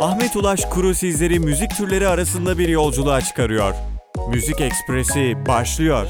Ahmet Ulaş Kuru sizleri müzik türleri arasında bir yolculuğa çıkarıyor. Müzik Ekspresi başlıyor.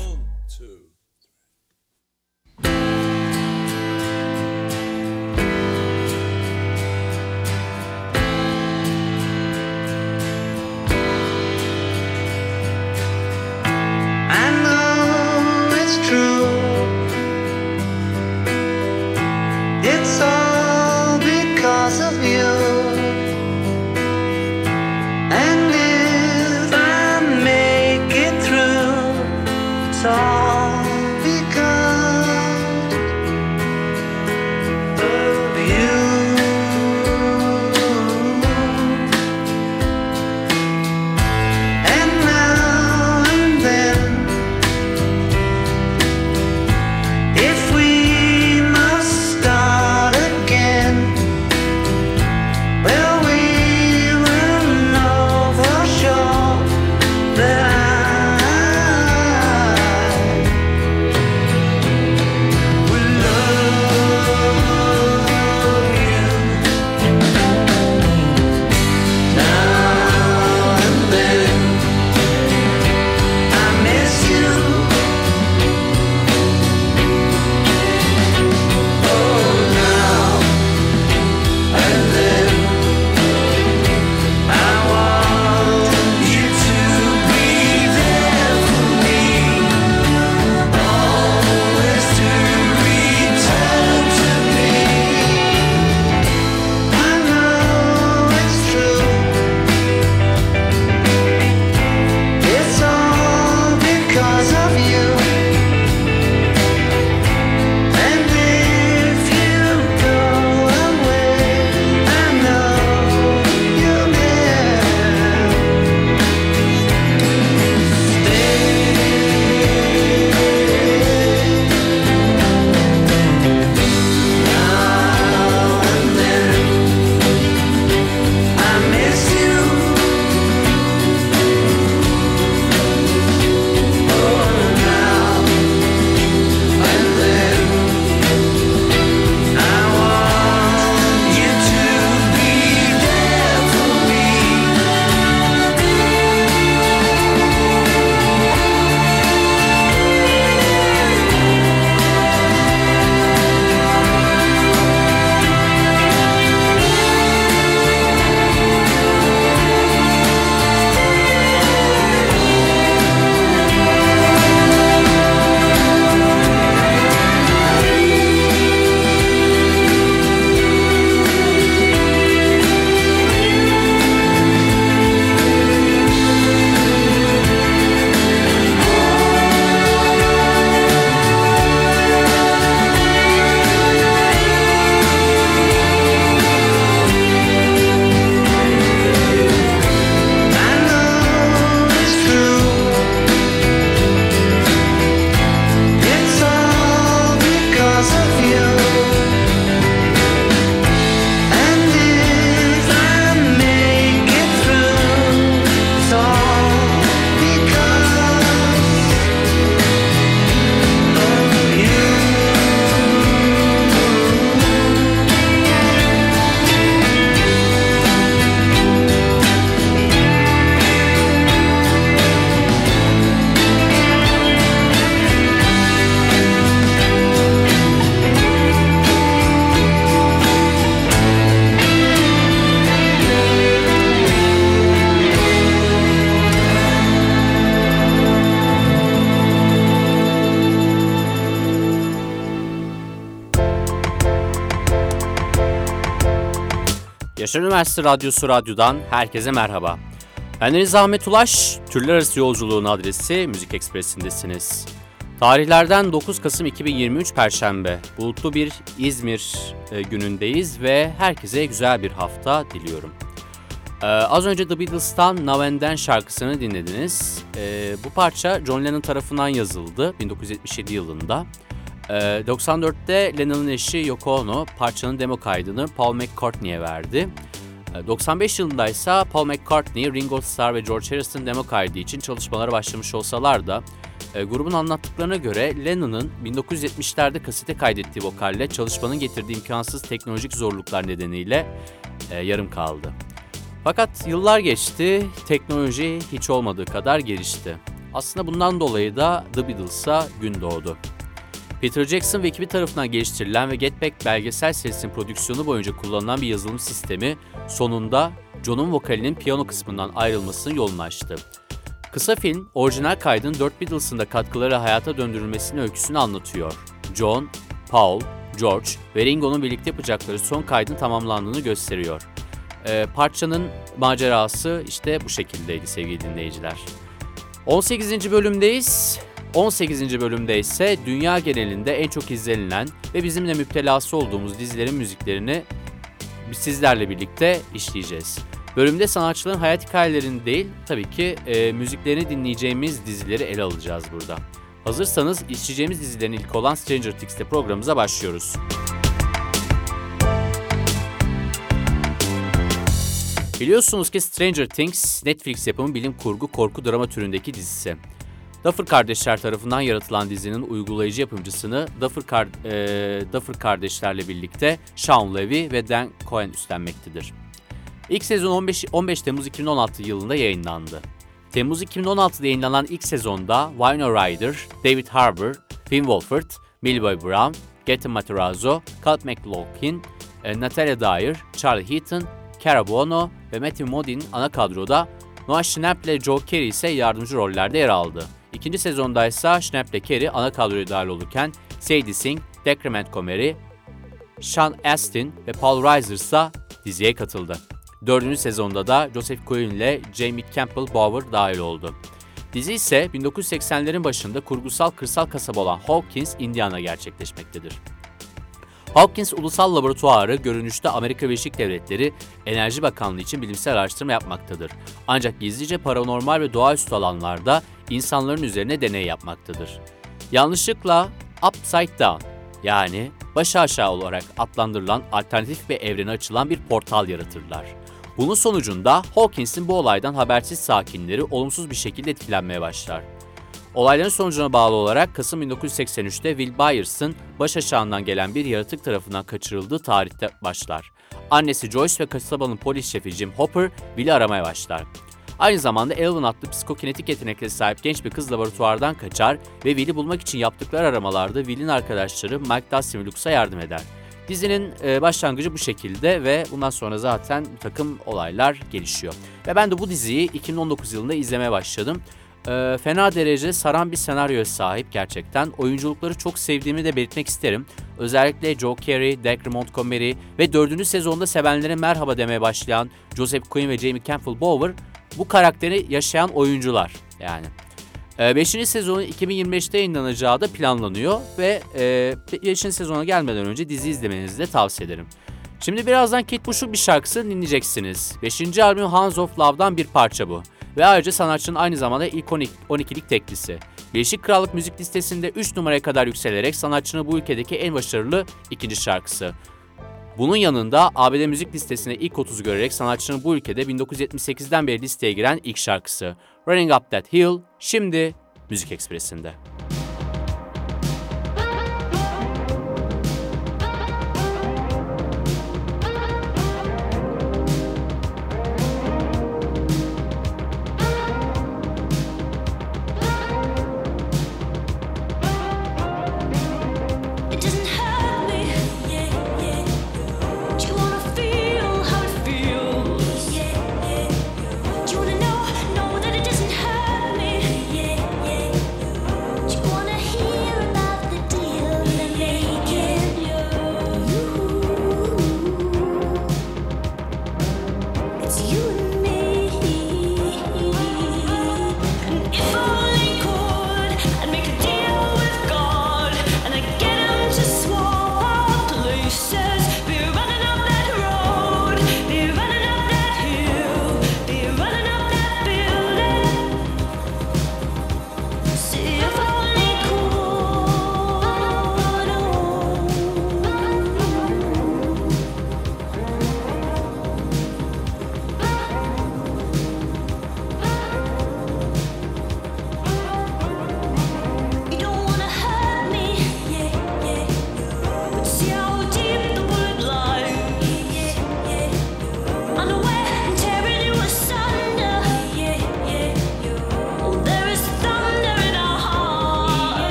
Yaşar Üniversitesi Radyosu Radyo'dan herkese merhaba. Ben Deniz Ahmet Ulaş, Türler Arası Yolculuğun adresi Müzik Ekspresi'ndesiniz. Tarihlerden 9 Kasım 2023 Perşembe, bulutlu bir İzmir e, günündeyiz ve herkese güzel bir hafta diliyorum. Ee, az önce The Beatles'tan Now and Then şarkısını dinlediniz. Ee, bu parça John Lennon tarafından yazıldı 1977 yılında. Ee, 94'te Lennon'ın eşi Yoko Ono parçanın demo kaydını Paul McCartney'e verdi. Ee, 95 yılında ise Paul McCartney, Ringo Starr ve George Harrison demo kaydı için çalışmalara başlamış olsalar da e, grubun anlattıklarına göre Lennon'ın 1970'lerde kasete kaydettiği vokalle çalışmanın getirdiği imkansız teknolojik zorluklar nedeniyle e, yarım kaldı. Fakat yıllar geçti, teknoloji hiç olmadığı kadar gelişti. Aslında bundan dolayı da The Beatles'a gün doğdu. Peter Jackson ve ekibi tarafından geliştirilen ve Get Back belgesel serisinin prodüksiyonu boyunca kullanılan bir yazılım sistemi sonunda John'un vokalinin piyano kısmından ayrılmasının yolunu açtı. Kısa film, orijinal kaydın 4 Beatles'ın da katkıları hayata döndürülmesinin öyküsünü anlatıyor. John, Paul, George ve Ringo'nun birlikte yapacakları son kaydın tamamlandığını gösteriyor. Ee, parçanın macerası işte bu şekildeydi sevgili dinleyiciler. 18. bölümdeyiz. 18. bölümde ise dünya genelinde en çok izlenilen ve bizim de müptelası olduğumuz dizilerin müziklerini sizlerle birlikte işleyeceğiz. Bölümde sanatçıların hayat hikayelerini değil, tabii ki e, müziklerini dinleyeceğimiz dizileri ele alacağız burada. Hazırsanız işleyeceğimiz dizilerin ilk olan Stranger Things'te programımıza başlıyoruz. Biliyorsunuz ki Stranger Things, Netflix yapımı bilim kurgu korku drama türündeki dizisi. Duffer kardeşler tarafından yaratılan dizinin uygulayıcı yapımcısını Duffer, kar, e, Duffer kardeşlerle birlikte Sean Levy ve Dan Cohen üstlenmektedir. İlk sezon 15, 15 Temmuz 2016 yılında yayınlandı. Temmuz 2016'da yayınlanan ilk sezonda Winona Ryder, David Harbour, Finn Wolford, Millie Bobby Brown, Gaten Matarazzo, Cut McLaughlin, e, Natalia Dyer, Charlie Heaton, Cara Buono ve Matthew Modine ana kadroda, Noah Schnapp ile Joe Carey ise yardımcı rollerde yer aldı. İkinci sezonda ise Schnapp ile Carey ana kadroya dahil olurken Sadie Sink, Decrement Comey, Sean Astin ve Paul Reiser ise diziye katıldı. Dördüncü sezonda da Joseph Quinn ile Jamie Campbell Bower dahil oldu. Dizi ise 1980'lerin başında kurgusal kırsal kasaba olan Hawkins, Indiana gerçekleşmektedir. Hawkins Ulusal Laboratuvarı görünüşte Amerika Birleşik Devletleri Enerji Bakanlığı için bilimsel araştırma yapmaktadır. Ancak gizlice paranormal ve doğaüstü alanlarda insanların üzerine deney yapmaktadır. Yanlışlıkla Upside Down yani baş aşağı olarak adlandırılan alternatif bir evrene açılan bir portal yaratırlar. Bunun sonucunda Hawkins'in bu olaydan habersiz sakinleri olumsuz bir şekilde etkilenmeye başlar. Olayların sonucuna bağlı olarak Kasım 1983'te Will Byers'ın baş aşağından gelen bir yaratık tarafından kaçırıldığı tarihte başlar. Annesi Joyce ve kasabanın polis şefi Jim Hopper Will'i aramaya başlar. Aynı zamanda Elvin adlı psikokinetik yeteneklere sahip genç bir kız laboratuvardan kaçar ve Will'i bulmak için yaptıkları aramalarda Will'in arkadaşları Mike Dustin ve Lux'a yardım eder. Dizinin e, başlangıcı bu şekilde ve bundan sonra zaten bir takım olaylar gelişiyor. Ve ben de bu diziyi 2019 yılında izlemeye başladım. E, fena derece saran bir senaryoya sahip gerçekten. Oyunculukları çok sevdiğimi de belirtmek isterim. Özellikle Joe Carey, Dacre Montgomery ve 4. sezonda sevenlere merhaba demeye başlayan Joseph Quinn ve Jamie Campbell Bower bu karakteri yaşayan oyuncular yani. 5. sezonun 2025'te yayınlanacağı da planlanıyor ve 5. sezona gelmeden önce dizi izlemenizi de tavsiye ederim. Şimdi birazdan Kate Bush'un bir şarkısını dinleyeceksiniz. 5. albüm Hands of Love'dan bir parça bu. Ve ayrıca sanatçının aynı zamanda ilk 12'lik teklisi. Birleşik Krallık müzik listesinde 3 numaraya kadar yükselerek sanatçının bu ülkedeki en başarılı ikinci şarkısı. Bunun yanında ABD müzik listesine ilk 30'u görerek sanatçının bu ülkede 1978'den beri listeye giren ilk şarkısı. Running Up That Hill şimdi Müzik Ekspresi'nde.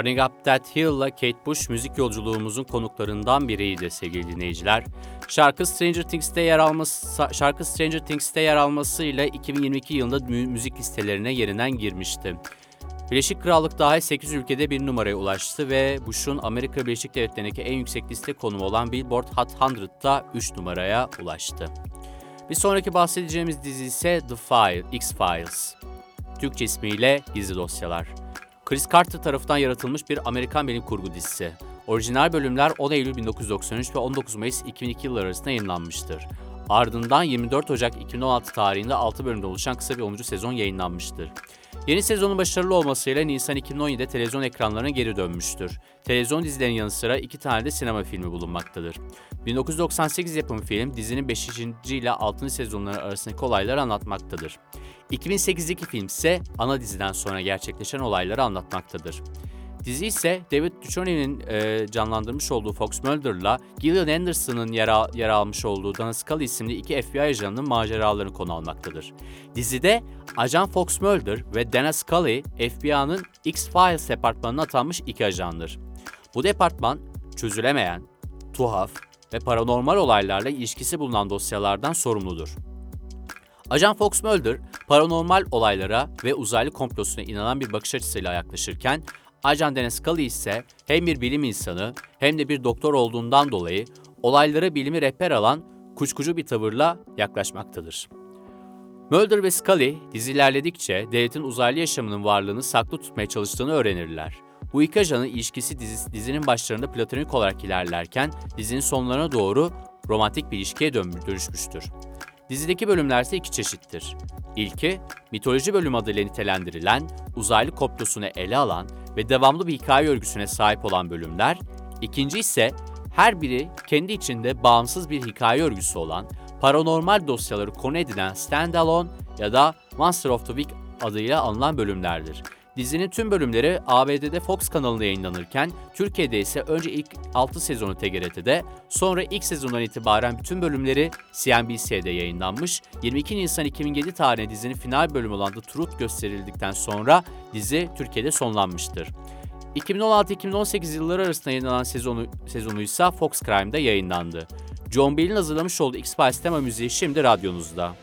Running Up That Hill'la Kate Bush müzik yolculuğumuzun konuklarından biriydi sevgili dinleyiciler. Şarkı Stranger Things'te yer alması şarkı Stranger Things'te yer almasıyla 2022 yılında mü- müzik listelerine yerinden girmişti. Birleşik Krallık dahil 8 ülkede bir numaraya ulaştı ve Bush'un Amerika Birleşik Devletleri'ndeki en yüksek liste konumu olan Billboard Hot 100'da 3 numaraya ulaştı. Bir sonraki bahsedeceğimiz dizi ise The File, X-Files. Türkçe ismiyle Gizli Dosyalar. Chris Carter tarafından yaratılmış bir Amerikan bilim kurgu dizisi. Orijinal bölümler 10 Eylül 1993 ve 19 Mayıs 2002 yılları arasında yayınlanmıştır. Ardından 24 Ocak 2016 tarihinde 6 bölümde oluşan kısa bir 10. sezon yayınlanmıştır. Yeni sezonun başarılı olmasıyla Nisan 2017'de televizyon ekranlarına geri dönmüştür. Televizyon dizilerinin yanı sıra iki tane de sinema filmi bulunmaktadır. 1998 yapımı film dizinin 5. ile 6. sezonları arasındaki olayları anlatmaktadır. 2008'deki film ise ana diziden sonra gerçekleşen olayları anlatmaktadır. Dizi ise David Duchovny'nin e, canlandırmış olduğu Fox Mulder'la Gillian Anderson'ın yer, al- yer almış olduğu Dana Scully isimli iki FBI ajanının maceralarını konu almaktadır. Dizide Ajan Fox Mulder ve Dana Scully FBI'nın X-Files departmanına atanmış iki ajandır. Bu departman çözülemeyen, tuhaf ve paranormal olaylarla ilişkisi bulunan dosyalardan sorumludur. Ajan Fox Mulder, paranormal olaylara ve uzaylı komplosuna inanan bir bakış açısıyla yaklaşırken, Ajan Dennis Scully ise hem bir bilim insanı hem de bir doktor olduğundan dolayı olaylara bilimi rehber alan kuşkucu bir tavırla yaklaşmaktadır. Mulder ve Scully dizi ilerledikçe devletin uzaylı yaşamının varlığını saklı tutmaya çalıştığını öğrenirler. Bu iki ajanın ilişkisi dizi- dizinin başlarında platonik olarak ilerlerken dizinin sonlarına doğru romantik bir ilişkiye dön- dönüşmüştür. Dizideki bölümler ise iki çeşittir. İlki, mitoloji bölümü adıyla nitelendirilen, uzaylı komplosunu ele alan ve devamlı bir hikaye örgüsüne sahip olan bölümler. İkinci ise her biri kendi içinde bağımsız bir hikaye örgüsü olan, paranormal dosyaları konu edinen Standalone ya da Monster of the Week adıyla anılan bölümlerdir. Dizinin tüm bölümleri ABD'de Fox kanalında yayınlanırken Türkiye'de ise önce ilk 6 sezonu TGRT'de sonra ilk sezondan itibaren bütün bölümleri CNBC'de yayınlanmış. 22 Nisan 2007 tarihinde dizinin final bölümü olan The Truth gösterildikten sonra dizi Türkiye'de sonlanmıştır. 2016-2018 yılları arasında yayınlanan sezonu, sezonu ise Fox Crime'da yayınlandı. John Bell'in hazırlamış olduğu X-Files tema müziği şimdi radyonuzda.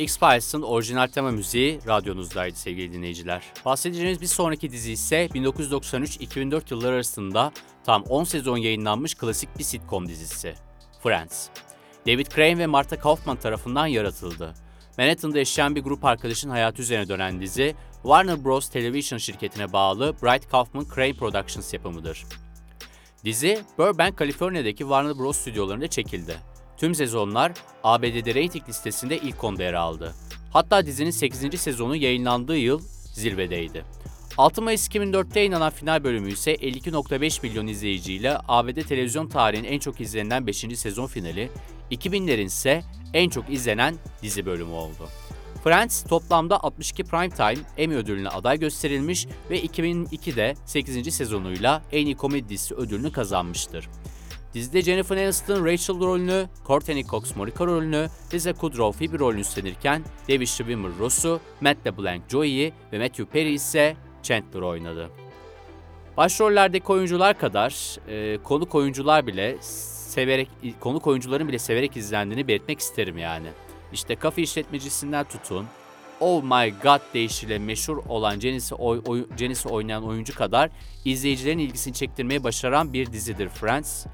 X-Files'ın orijinal tema müziği radyonuzdaydı sevgili dinleyiciler. Bahsedeceğimiz bir sonraki dizi ise 1993-2004 yılları arasında tam 10 sezon yayınlanmış klasik bir sitcom dizisi. Friends. David Crane ve Martha Kaufman tarafından yaratıldı. Manhattan'da yaşayan bir grup arkadaşın hayatı üzerine dönen dizi, Warner Bros. Television şirketine bağlı Bright Kaufman Crane Productions yapımıdır. Dizi, Burbank, Kaliforniya'daki Warner Bros. stüdyolarında çekildi. Tüm sezonlar ABD'de reyting listesinde ilk onda yer aldı. Hatta dizinin 8. sezonu yayınlandığı yıl zirvedeydi. 6 Mayıs 2004'te yayınlanan final bölümü ise 52.5 milyon izleyiciyle ABD televizyon tarihinin en çok izlenen 5. sezon finali, 2000'lerin ise en çok izlenen dizi bölümü oldu. Friends toplamda 62 Primetime Emmy ödülüne aday gösterilmiş ve 2002'de 8. sezonuyla en iyi komedi dizisi ödülünü kazanmıştır. Dizide Jennifer Aniston Rachel rolünü, Courtney Cox Monica rolünü, Lisa Kudrow Phoebe rolünü üstlenirken David Schwimmer Ross'u, Matt LeBlanc Joey'i ve Matthew Perry ise Chandler oynadı. Başrollerdeki oyuncular kadar e, konuk oyuncular bile severek konuk oyuncuların bile severek izlendiğini belirtmek isterim yani. İşte kafe işletmecisinden tutun, Oh My God deyişiyle meşhur olan Janice'i oy, oy, Janice'i oynayan oyuncu kadar izleyicilerin ilgisini çektirmeyi başaran bir dizidir Friends.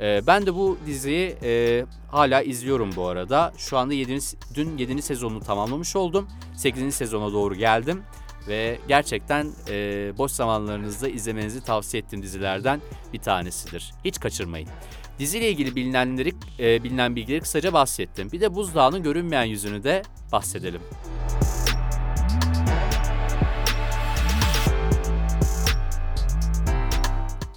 Ee, ben de bu diziyi e, hala izliyorum bu arada. Şu anda 7. dün 7. sezonunu tamamlamış oldum. 8. sezona doğru geldim. Ve gerçekten e, boş zamanlarınızda izlemenizi tavsiye ettiğim dizilerden bir tanesidir. Hiç kaçırmayın. Diziyle ilgili bilinenleri, e, bilinen bilgileri kısaca bahsettim. Bir de buzdağının görünmeyen yüzünü de bahsedelim.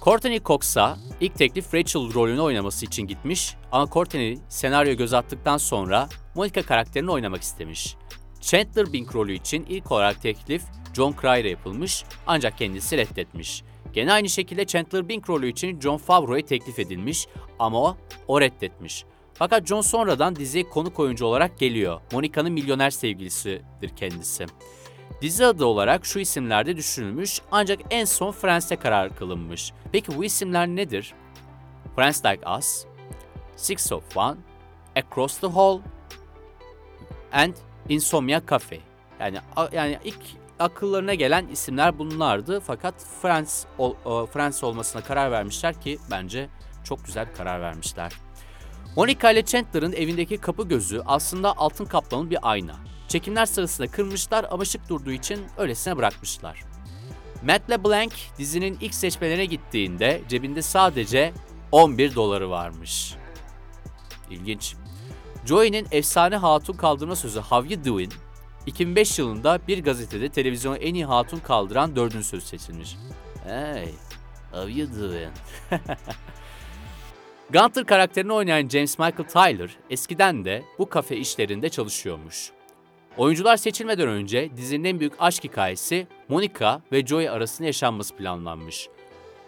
Courtney Cox'a ilk teklif Rachel rolünü oynaması için gitmiş ama Courtney senaryo göz attıktan sonra Monica karakterini oynamak istemiş. Chandler Bing rolü için ilk olarak teklif John Cryer'e yapılmış ancak kendisi reddetmiş. Gene aynı şekilde Chandler Bing rolü için John Favreau'ya teklif edilmiş ama o, o reddetmiş. Fakat John sonradan diziye konuk oyuncu olarak geliyor. Monica'nın milyoner sevgilisidir kendisi. Dizi adı olarak şu isimlerde düşünülmüş ancak en son Friends'e karar kılınmış. Peki bu isimler nedir? Friends Like Us, Six of One, Across the Hall and Insomnia Cafe. Yani yani ilk akıllarına gelen isimler bunlardı fakat Friends ol, o- Friends olmasına karar vermişler ki bence çok güzel bir karar vermişler. Monica ile Chandler'ın evindeki kapı gözü aslında altın kaplamalı bir ayna. Çekimler sırasında kırmışlar ama şık durduğu için öylesine bırakmışlar. Matt LeBlanc dizinin ilk seçmelerine gittiğinde cebinde sadece 11 doları varmış. İlginç. Joey'nin efsane hatun kaldırma sözü How You Doing 2005 yılında bir gazetede televizyona en iyi hatun kaldıran dördüncü söz seçilmiş. Hey, how you doing? Gunther karakterini oynayan James Michael Tyler eskiden de bu kafe işlerinde çalışıyormuş. Oyuncular seçilmeden önce dizinin en büyük aşk hikayesi Monica ve Joey arasında yaşanması planlanmış.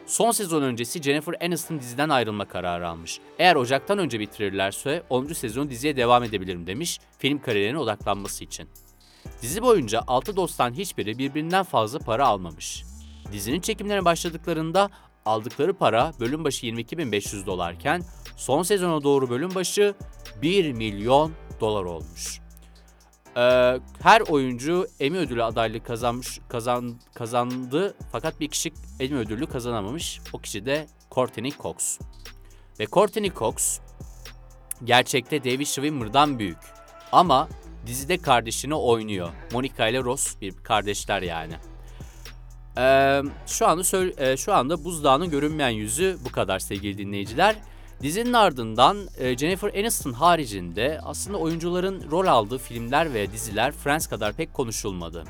Son sezon öncesi Jennifer Aniston diziden ayrılma kararı almış. Eğer Ocak'tan önce bitirirlerse 10. sezon diziye devam edebilirim demiş film kariyerine odaklanması için. Dizi boyunca 6 dosttan hiçbiri birbirinden fazla para almamış. Dizinin çekimlerine başladıklarında aldıkları para bölüm başı 22.500 dolarken son sezona doğru bölüm başı 1 milyon dolar olmuş. Ee, her oyuncu Emmy ödülü adaylığı kazanmış kazan, kazandı fakat bir kişi Emmy ödülü kazanamamış. O kişi de Courtney Cox. Ve Courtney Cox gerçekte David Schwimmer'dan büyük. Ama dizide kardeşini oynuyor. Monica ile Ross bir kardeşler yani. Ee, şu anda e, şu anda buzdağının görünmeyen yüzü bu kadar sevgili dinleyiciler. Dizinin ardından e, Jennifer Aniston haricinde aslında oyuncuların rol aldığı filmler ve diziler Friends kadar pek konuşulmadı.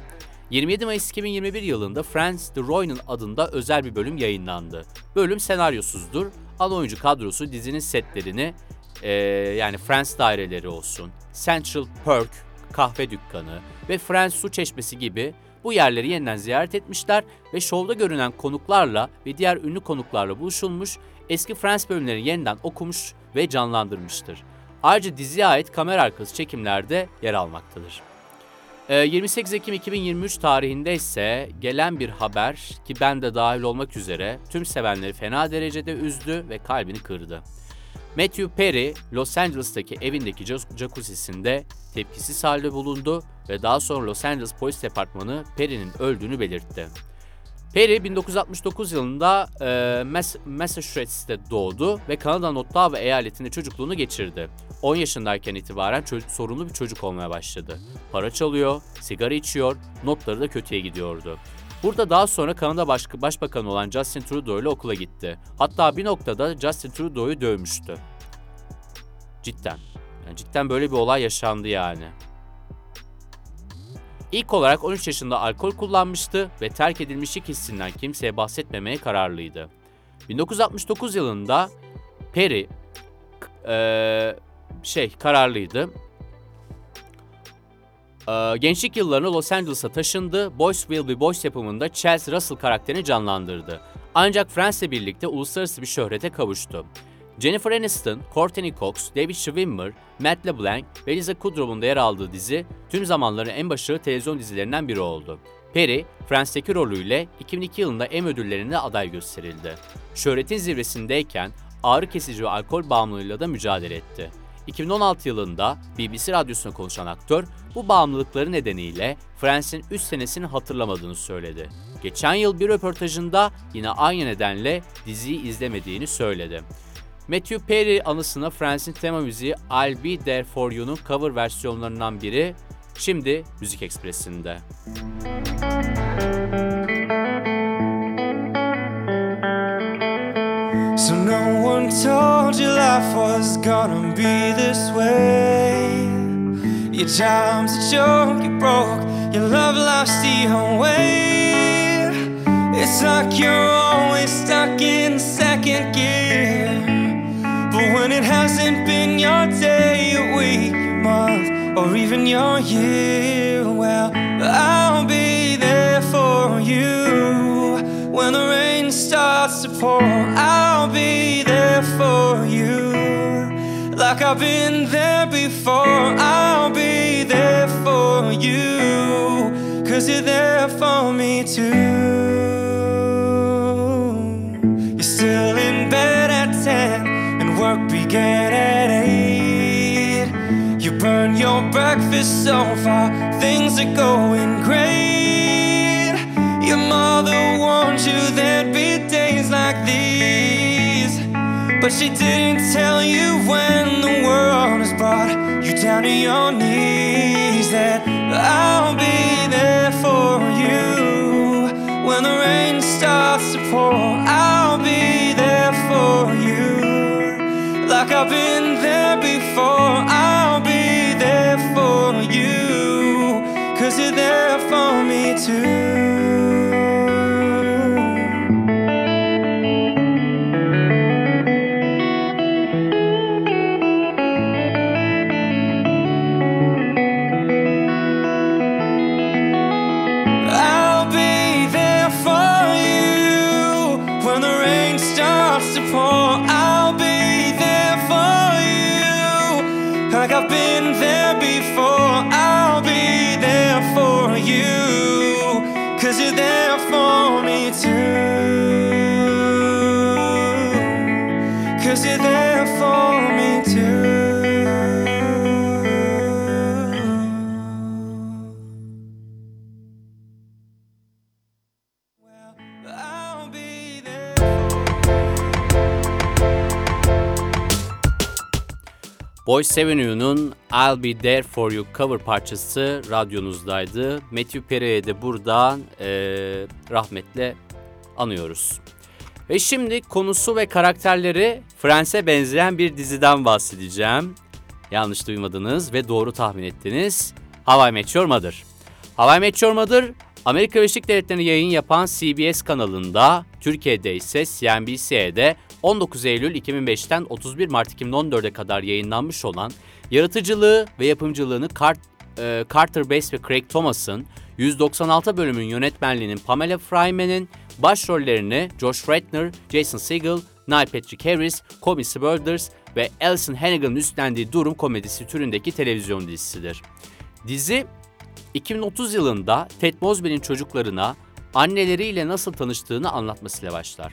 27 Mayıs 2021 yılında Friends The Roy'un adında özel bir bölüm yayınlandı. Bölüm senaryosuzdur. Ana oyuncu kadrosu dizinin setlerini e, yani Friends daireleri olsun, Central Perk kahve dükkanı ve Friends su çeşmesi gibi bu yerleri yeniden ziyaret etmişler ve şovda görünen konuklarla ve diğer ünlü konuklarla buluşulmuş, eski Friends bölümlerini yeniden okumuş ve canlandırmıştır. Ayrıca diziye ait kamera arkası çekimlerde yer almaktadır. Ee, 28 Ekim 2023 tarihinde ise gelen bir haber ki ben de dahil olmak üzere tüm sevenleri fena derecede üzdü ve kalbini kırdı. Matthew Perry, Los Angeles'taki evindeki jac- jacuzzisinde tepkisiz halde bulundu ve daha sonra Los Angeles Polis Departmanı Perry'nin öldüğünü belirtti. Perry 1969 yılında e, Mass- Massachusetts'te doğdu ve Kanada'nın Ottawa eyaletinde çocukluğunu geçirdi. 10 yaşındayken itibaren sorunlu bir çocuk olmaya başladı. Para çalıyor, sigara içiyor, notları da kötüye gidiyordu. Burada daha sonra Kanada Baş- Başbakanı olan Justin Trudeau ile okula gitti. Hatta bir noktada Justin Trudeau'yu dövmüştü. Cidden. Yani cidden böyle bir olay yaşandı yani. İlk olarak 13 yaşında alkol kullanmıştı ve terk edilmişlik hissinden kimseye bahsetmemeye kararlıydı. 1969 yılında Perry eee, şey kararlıydı. Eee, gençlik yıllarında Los Angeles'a taşındı. Boys Will Be Boys yapımında Chelsea Russell karakterini canlandırdı. Ancak Friends'le birlikte uluslararası bir şöhrete kavuştu. Jennifer Aniston, Courtney Cox, David Schwimmer, Matt LeBlanc ve Lisa Kudrow'un da yer aldığı dizi tüm zamanların en başarılı televizyon dizilerinden biri oldu. Perry, Friends'teki rolüyle 2002 yılında Emmy ödüllerinde aday gösterildi. Şöhretin zirvesindeyken ağrı kesici ve alkol bağımlılığıyla da mücadele etti. 2016 yılında BBC radyosuna konuşan aktör bu bağımlılıkları nedeniyle Friends'in 3 senesini hatırlamadığını söyledi. Geçen yıl bir röportajında yine aynı nedenle diziyi izlemediğini söyledi. Matthew Perry anısına Friends'in tema müziği I'll Be There For You'nun cover versiyonlarından biri şimdi Müzik Ekspresi'nde. So no one told you life was gonna be this way. Your job's a joke, you broke, your love life's the way. It's like you're always stuck in second gear. When it hasn't been your day, your week, your month, or even your year, well, I'll be there for you. When the rain starts to pour, I'll be there for you. Like I've been there before, I'll be there for you. Cause you're there for me too. Began at 8. You burn your breakfast so far, things are going great. Your mother warned you there'd be days like these. But she didn't tell you when the world has brought you down to your knees Boys Avenue'nun I'll Be There For You cover parçası radyonuzdaydı. Matthew Perry'e de buradan eee, rahmetle anıyoruz. Ve şimdi konusu ve karakterleri Friends'e benzeyen bir diziden bahsedeceğim. Yanlış duymadınız ve doğru tahmin ettiniz. How I Met Your Mother. How I Met Your Mother, Amerika Birleşik Devletleri'nde yayın yapan CBS kanalında, Türkiye'de ise CNBC'de 19 Eylül 2005'ten 31 Mart 2014'e kadar yayınlanmış olan yaratıcılığı ve yapımcılığını e, Carter Bass ve Craig Thomas'ın 196 bölümün yönetmenliğinin Pamela Fryman'in başrollerini Josh Redner, Jason Segel, Neil Patrick Harris, Coby Smulders ve Alison Hannigan'ın üstlendiği durum komedisi türündeki televizyon dizisidir. Dizi 2030 yılında Ted Mosby'nin çocuklarına anneleriyle nasıl tanıştığını anlatmasıyla başlar.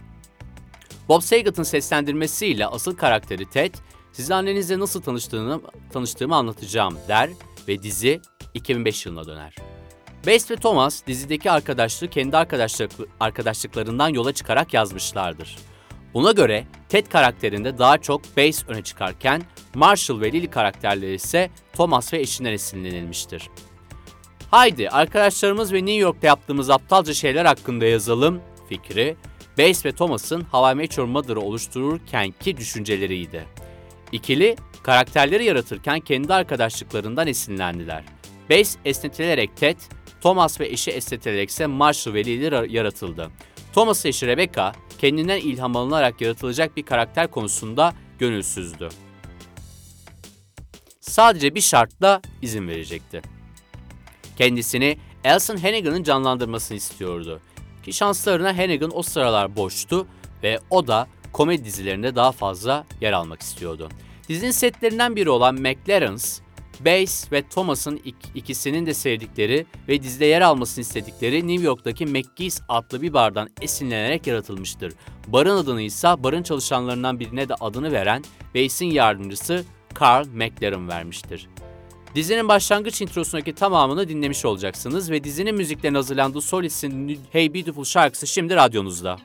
Bob Saget'ın seslendirmesiyle asıl karakteri Ted, size annenizle nasıl tanıştığını, tanıştığımı anlatacağım der ve dizi 2005 yılına döner. Bass ve Thomas dizideki arkadaşlığı kendi arkadaşlık, arkadaşlıklarından yola çıkarak yazmışlardır. Buna göre Ted karakterinde daha çok Bass öne çıkarken Marshall ve Lily karakterleri ise Thomas ve eşinden esinlenilmiştir. Haydi arkadaşlarımız ve New York'ta yaptığımız aptalca şeyler hakkında yazalım fikri, Bass ve Thomas'ın How I Met Your Mother'ı oluştururkenki düşünceleriydi. İkili, karakterleri yaratırken kendi arkadaşlıklarından esinlendiler. Bass esnetilerek Ted, Thomas ve eşi esnetilerek ise Marshall ve Lily yaratıldı. Thomas eşi Rebecca, kendinden ilham alınarak yaratılacak bir karakter konusunda gönülsüzdü. Sadece bir şartla izin verecekti. Kendisini Alison Hannigan'ın canlandırmasını istiyordu. Ki şanslarına Hannigan o sıralar boştu ve o da komedi dizilerinde daha fazla yer almak istiyordu. Dizinin setlerinden biri olan McLaren's, Bass ve Thomas'ın ik- ikisinin de sevdikleri ve dizide yer almasını istedikleri New York'taki McGee's adlı bir bardan esinlenerek yaratılmıştır. Barın adını ise barın çalışanlarından birine de adını veren Bass'in yardımcısı Carl McLaren vermiştir. Dizinin başlangıç introsundaki tamamını dinlemiş olacaksınız ve dizinin müziklerine hazırlandığı Solis'in Hey Beautiful şarkısı şimdi radyonuzda.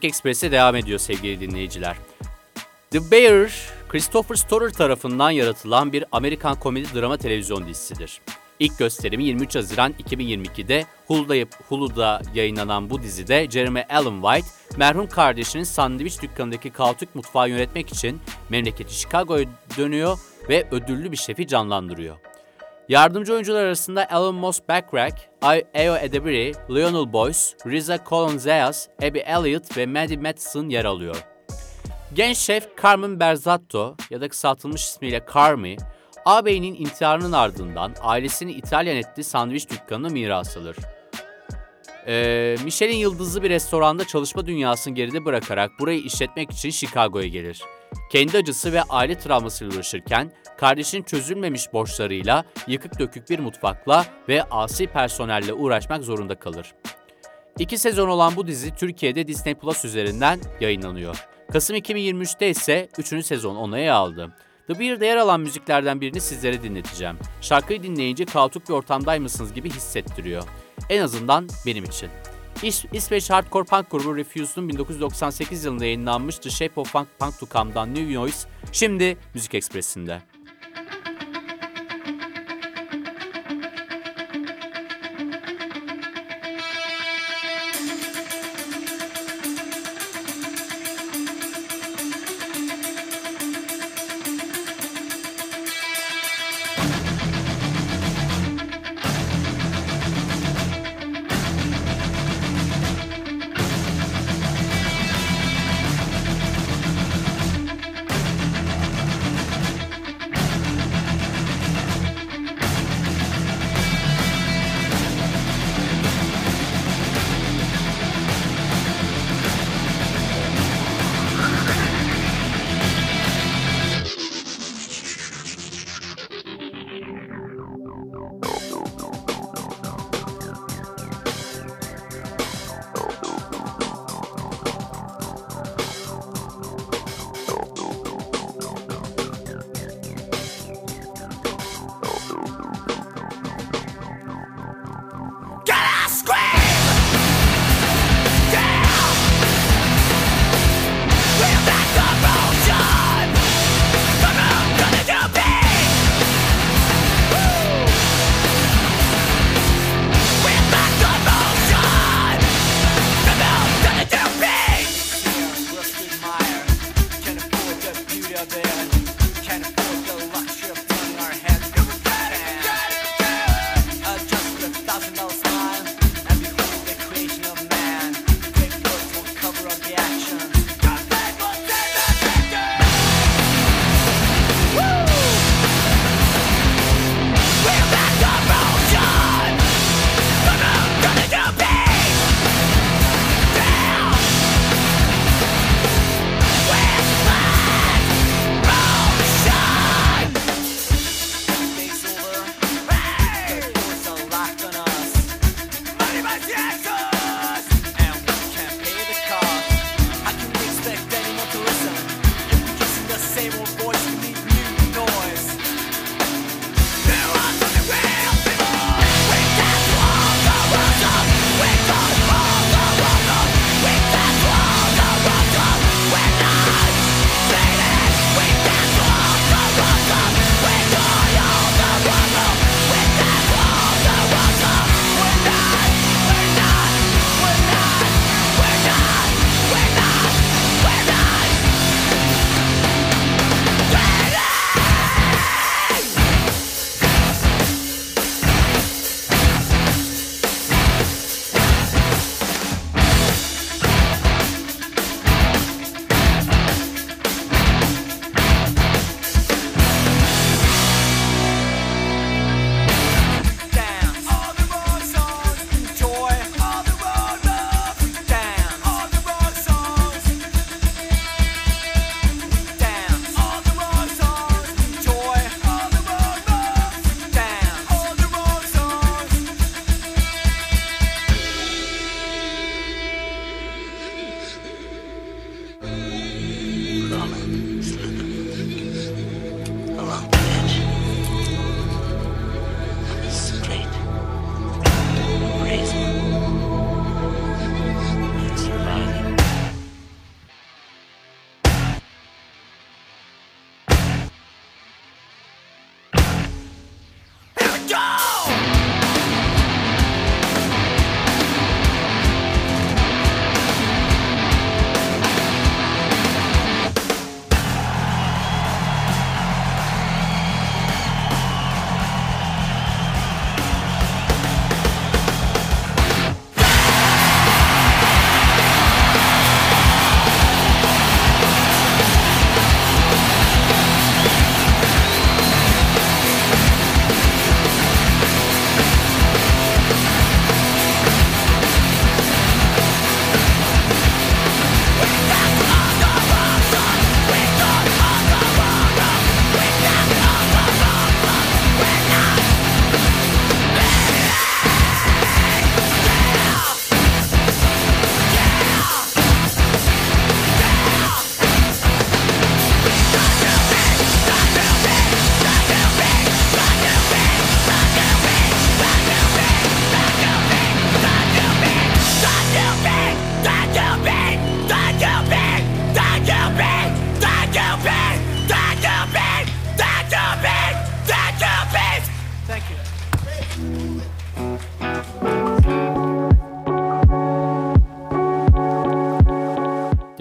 Müzik Ekspresi devam ediyor sevgili dinleyiciler. The Bear, Christopher Storer tarafından yaratılan bir Amerikan komedi drama televizyon dizisidir. İlk gösterimi 23 Haziran 2022'de Hulu'da, Hulu'da yayınlanan bu dizide Jeremy Allen White, merhum kardeşinin sandviç dükkanındaki kaotik mutfağı yönetmek için memleketi Chicago'ya dönüyor ve ödüllü bir şefi canlandırıyor. Yardımcı oyuncular arasında Alan Moss Backrack, Ayo Edebiri, Lionel Boyce, Riza Colonzayas, Abby Elliott ve Maddie Matheson yer alıyor. Genç şef Carmen Berzatto ya da kısaltılmış ismiyle Carmi, ağabeyinin intiharının ardından ailesini İtalyan ettiği sandviç dükkanını miras alır. Ee, Michelin yıldızlı bir restoranda çalışma dünyasını geride bırakarak burayı işletmek için Chicago'ya gelir. Kendi acısı ve aile travmasıyla uğraşırken kardeşinin çözülmemiş borçlarıyla yıkık dökük bir mutfakla ve asi personelle uğraşmak zorunda kalır. İki sezon olan bu dizi Türkiye'de Disney Plus üzerinden yayınlanıyor. Kasım 2023'te ise 3. sezon onaya aldı. The Beard'de yer alan müziklerden birini sizlere dinleteceğim. Şarkıyı dinleyince kaotik bir ortamdaymışsınız gibi hissettiriyor. En azından benim için. İs İsveç hardcore punk grubu Refuse'un 1998 yılında yayınlanmış The Shape of Funk Punk to Come'dan New Noise şimdi Müzik Ekspresi'nde.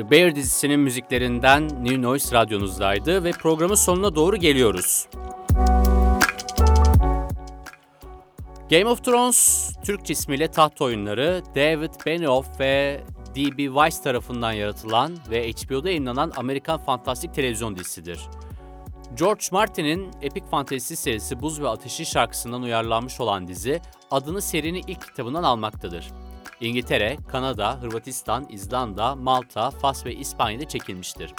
The Bear dizisinin müziklerinden New Noise radyonuzdaydı ve programın sonuna doğru geliyoruz. Game of Thrones, Türkçe ismiyle Taht Oyunları, David Benioff ve D.B. Weiss tarafından yaratılan ve HBO'da yayınlanan Amerikan fantastik televizyon dizisidir. George Martin'in epik fantezi serisi Buz ve Ateşi şarkısından uyarlanmış olan dizi, adını serinin ilk kitabından almaktadır. İngiltere, Kanada, Hırvatistan, İzlanda, Malta, Fas ve İspanya'da çekilmiştir.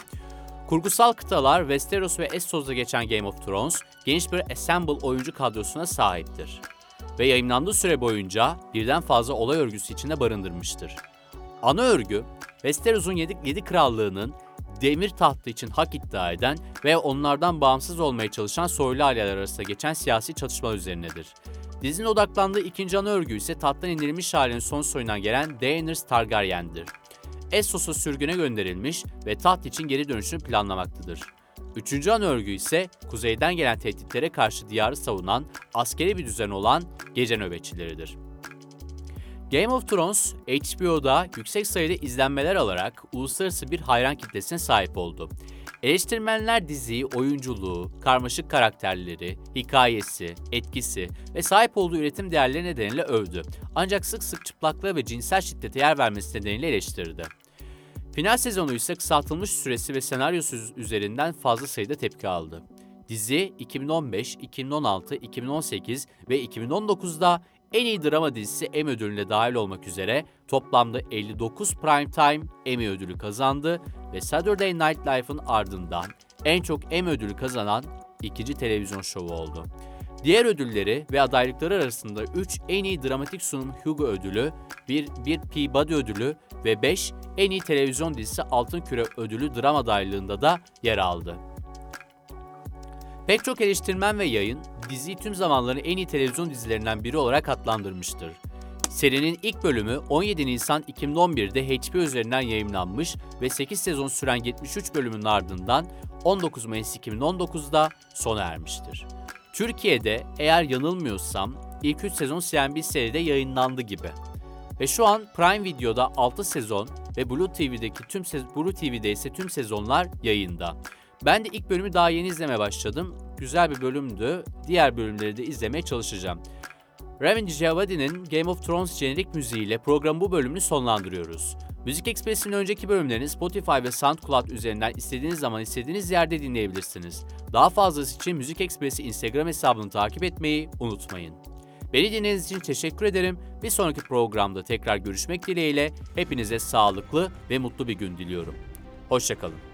Kurgusal kıtalar Westeros ve Essos'da geçen Game of Thrones, geniş bir ensemble oyuncu kadrosuna sahiptir. Ve yayınlandığı süre boyunca birden fazla olay örgüsü içinde barındırmıştır. Ana örgü, Westeros'un 7, 7 krallığının demir tahtı için hak iddia eden ve onlardan bağımsız olmaya çalışan soylu aileler arasında geçen siyasi çatışma üzerinedir. Dizinin odaklandığı ikinci ana örgü ise tahttan indirilmiş ailenin son soyundan gelen Daenerys Targaryen'dir. Essos'a sürgüne gönderilmiş ve taht için geri dönüşünü planlamaktadır. Üçüncü ana örgü ise kuzeyden gelen tehditlere karşı diyarı savunan askeri bir düzen olan gece nöbetçileridir. Game of Thrones, HBO'da yüksek sayıda izlenmeler alarak uluslararası bir hayran kitlesine sahip oldu. Eleştirmenler diziyi oyunculuğu, karmaşık karakterleri, hikayesi, etkisi ve sahip olduğu üretim değerleri nedeniyle övdü. Ancak sık sık çıplaklığa ve cinsel şiddete yer vermesi nedeniyle eleştirdi. Final sezonu ise kısaltılmış süresi ve senaryosu üzerinden fazla sayıda tepki aldı. Dizi 2015, 2016, 2018 ve 2019'da en iyi drama dizisi Emmy ödülüne dahil olmak üzere toplamda 59 Primetime Emmy ödülü kazandı ve Saturday Night Live'ın ardından en çok Emmy ödülü kazanan ikinci televizyon şovu oldu. Diğer ödülleri ve adaylıkları arasında 3 en iyi dramatik sunum Hugo ödülü, 1, 1 Peabody ödülü ve 5 en iyi televizyon dizisi Altın Küre ödülü drama adaylığında da yer aldı. Pek çok eleştirmen ve yayın diziyi tüm zamanların en iyi televizyon dizilerinden biri olarak adlandırmıştır. Serinin ilk bölümü 17 Nisan 2011'de HBO üzerinden yayımlanmış ve 8 sezon süren 73 bölümün ardından 19 Mayıs 2019'da sona ermiştir. Türkiye'de eğer yanılmıyorsam ilk 3 sezon CNBC'de yayınlandı gibi. Ve şu an Prime Video'da 6 sezon ve Blue TV'deki tüm Blue TV'de ise tüm sezonlar yayında. Ben de ilk bölümü daha yeni izlemeye başladım. Güzel bir bölümdü. Diğer bölümleri de izlemeye çalışacağım. Ramin Djawadi'nin Game of Thrones jenerik müziğiyle programın bu bölümünü sonlandırıyoruz. Müzik Express'in önceki bölümlerini Spotify ve SoundCloud üzerinden istediğiniz zaman istediğiniz yerde dinleyebilirsiniz. Daha fazlası için Müzik Express'i Instagram hesabını takip etmeyi unutmayın. Beni dinlediğiniz için teşekkür ederim. Bir sonraki programda tekrar görüşmek dileğiyle hepinize sağlıklı ve mutlu bir gün diliyorum. Hoşçakalın.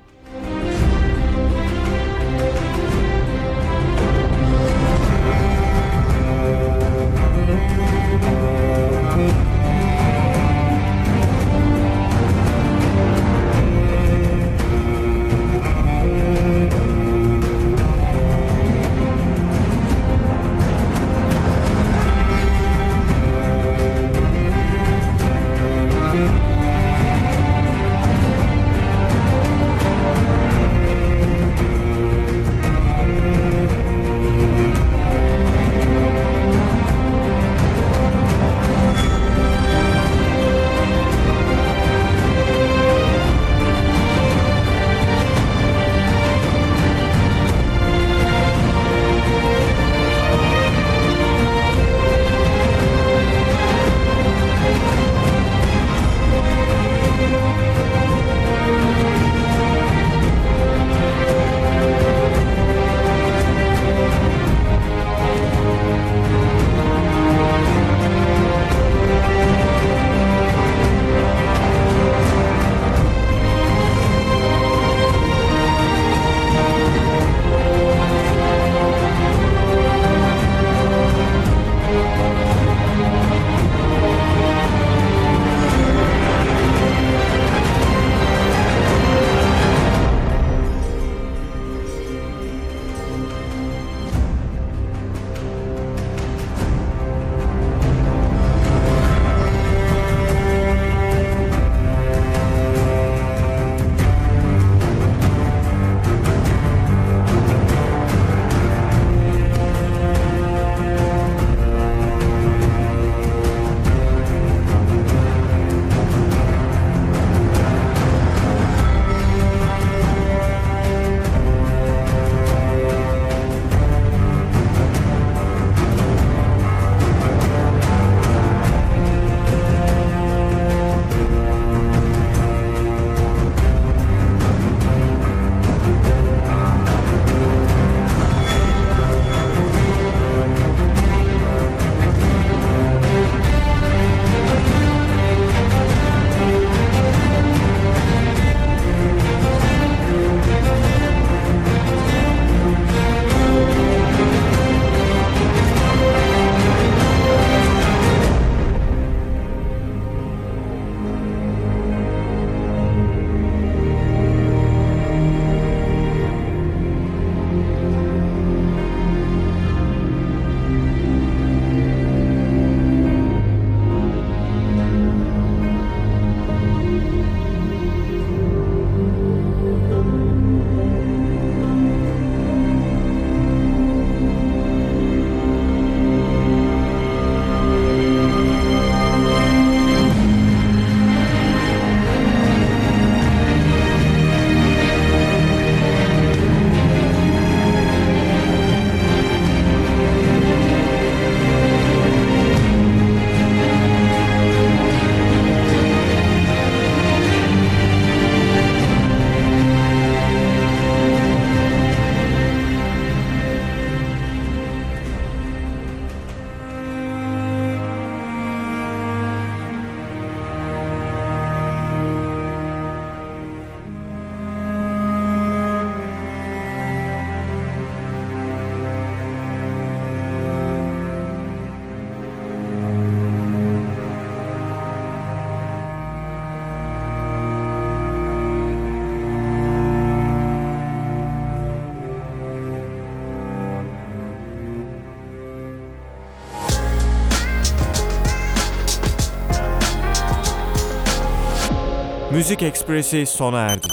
Müzik Ekspresi sona erdi.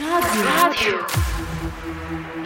Radyo.